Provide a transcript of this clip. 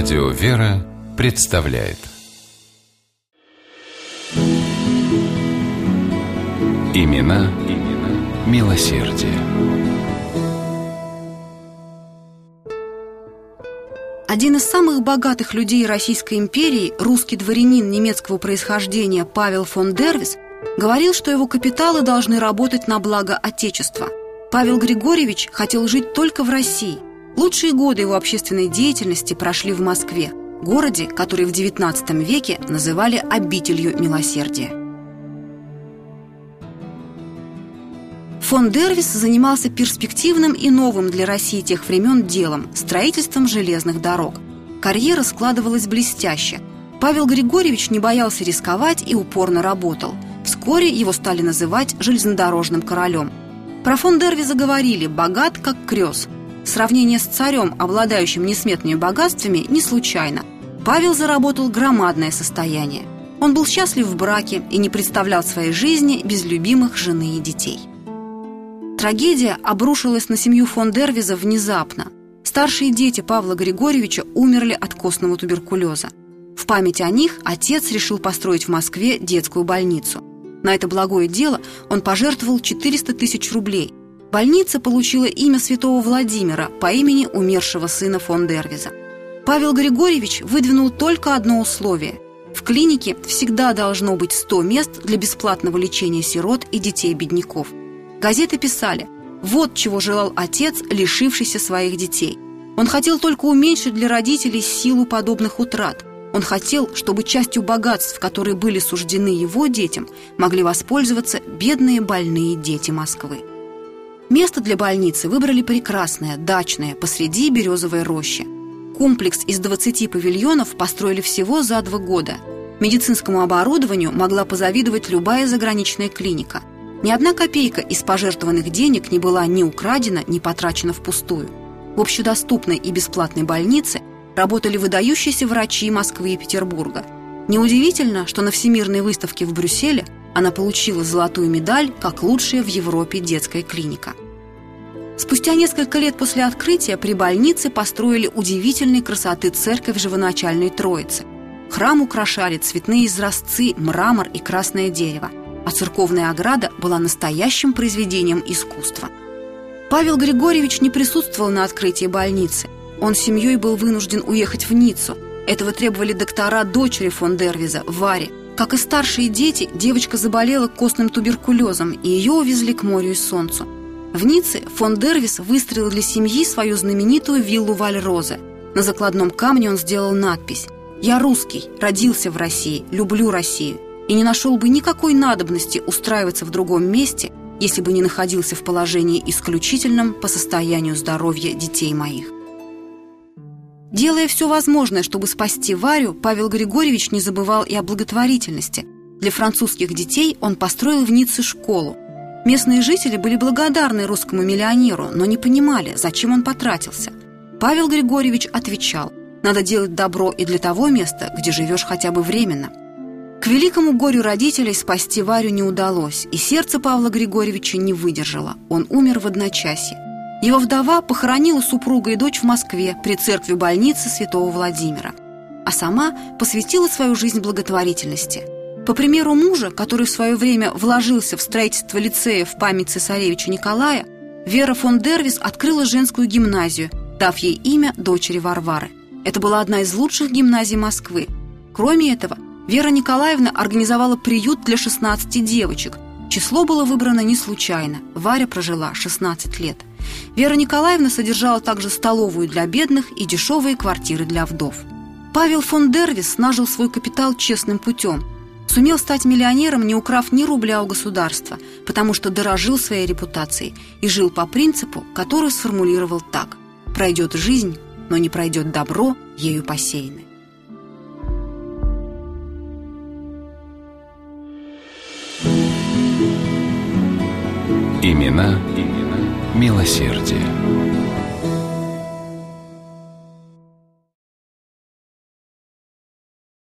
Радио «Вера» представляет Имена, имена милосердие. Один из самых богатых людей Российской империи, русский дворянин немецкого происхождения Павел фон Дервис, говорил, что его капиталы должны работать на благо Отечества. Павел Григорьевич хотел жить только в России. Лучшие годы его общественной деятельности прошли в Москве, городе, который в XIX веке называли обителью милосердия. Фон Дервис занимался перспективным и новым для России тех времен делом – строительством железных дорог. Карьера складывалась блестяще. Павел Григорьевич не боялся рисковать и упорно работал. Вскоре его стали называть железнодорожным королем. Про фон Дервиза говорили «богат, как крёс». Сравнение с царем, обладающим несметными богатствами, не случайно. Павел заработал громадное состояние. Он был счастлив в браке и не представлял своей жизни без любимых жены и детей. Трагедия обрушилась на семью фон Дервиза внезапно. Старшие дети Павла Григорьевича умерли от костного туберкулеза. В память о них отец решил построить в Москве детскую больницу. На это благое дело он пожертвовал 400 тысяч рублей. Больница получила имя святого Владимира по имени умершего сына фон Дервиза. Павел Григорьевич выдвинул только одно условие. В клинике всегда должно быть 100 мест для бесплатного лечения сирот и детей-бедняков – Газеты писали «Вот чего желал отец, лишившийся своих детей». Он хотел только уменьшить для родителей силу подобных утрат. Он хотел, чтобы частью богатств, которые были суждены его детям, могли воспользоваться бедные больные дети Москвы. Место для больницы выбрали прекрасное, дачное, посреди березовой рощи. Комплекс из 20 павильонов построили всего за два года. Медицинскому оборудованию могла позавидовать любая заграничная клиника – ни одна копейка из пожертвованных денег не была ни украдена, ни потрачена впустую. В общедоступной и бесплатной больнице работали выдающиеся врачи Москвы и Петербурга. Неудивительно, что на Всемирной выставке в Брюсселе она получила золотую медаль как лучшая в Европе детская клиника. Спустя несколько лет после открытия при больнице построили удивительной красоты церковь Живоначальной Троицы. Храм украшали цветные изразцы, мрамор и красное дерево а церковная ограда была настоящим произведением искусства. Павел Григорьевич не присутствовал на открытии больницы. Он с семьей был вынужден уехать в Ниццу. Этого требовали доктора дочери фон Дервиза, Варе. Как и старшие дети, девочка заболела костным туберкулезом, и ее увезли к морю и солнцу. В Ницце фон Дервис выстроил для семьи свою знаменитую виллу Вальрозе. На закладном камне он сделал надпись «Я русский, родился в России, люблю Россию» и не нашел бы никакой надобности устраиваться в другом месте, если бы не находился в положении исключительном по состоянию здоровья детей моих. Делая все возможное, чтобы спасти Варю, Павел Григорьевич не забывал и о благотворительности. Для французских детей он построил в Ницце школу. Местные жители были благодарны русскому миллионеру, но не понимали, зачем он потратился. Павел Григорьевич отвечал, надо делать добро и для того места, где живешь хотя бы временно – к великому горю родителей спасти Варю не удалось, и сердце Павла Григорьевича не выдержало. Он умер в одночасье. Его вдова похоронила супруга и дочь в Москве при церкви больницы святого Владимира, а сама посвятила свою жизнь благотворительности. По примеру мужа, который в свое время вложился в строительство лицея в память цесаревича Николая, Вера фон Дервис открыла женскую гимназию, дав ей имя дочери Варвары. Это была одна из лучших гимназий Москвы. Кроме этого, Вера Николаевна организовала приют для 16 девочек. Число было выбрано не случайно. Варя прожила 16 лет. Вера Николаевна содержала также столовую для бедных и дешевые квартиры для вдов. Павел фон Дервис нажил свой капитал честным путем. Сумел стать миллионером, не украв ни рубля у государства, потому что дорожил своей репутацией и жил по принципу, который сформулировал так «Пройдет жизнь, но не пройдет добро, ею посеянное». Имена, имена милосердие.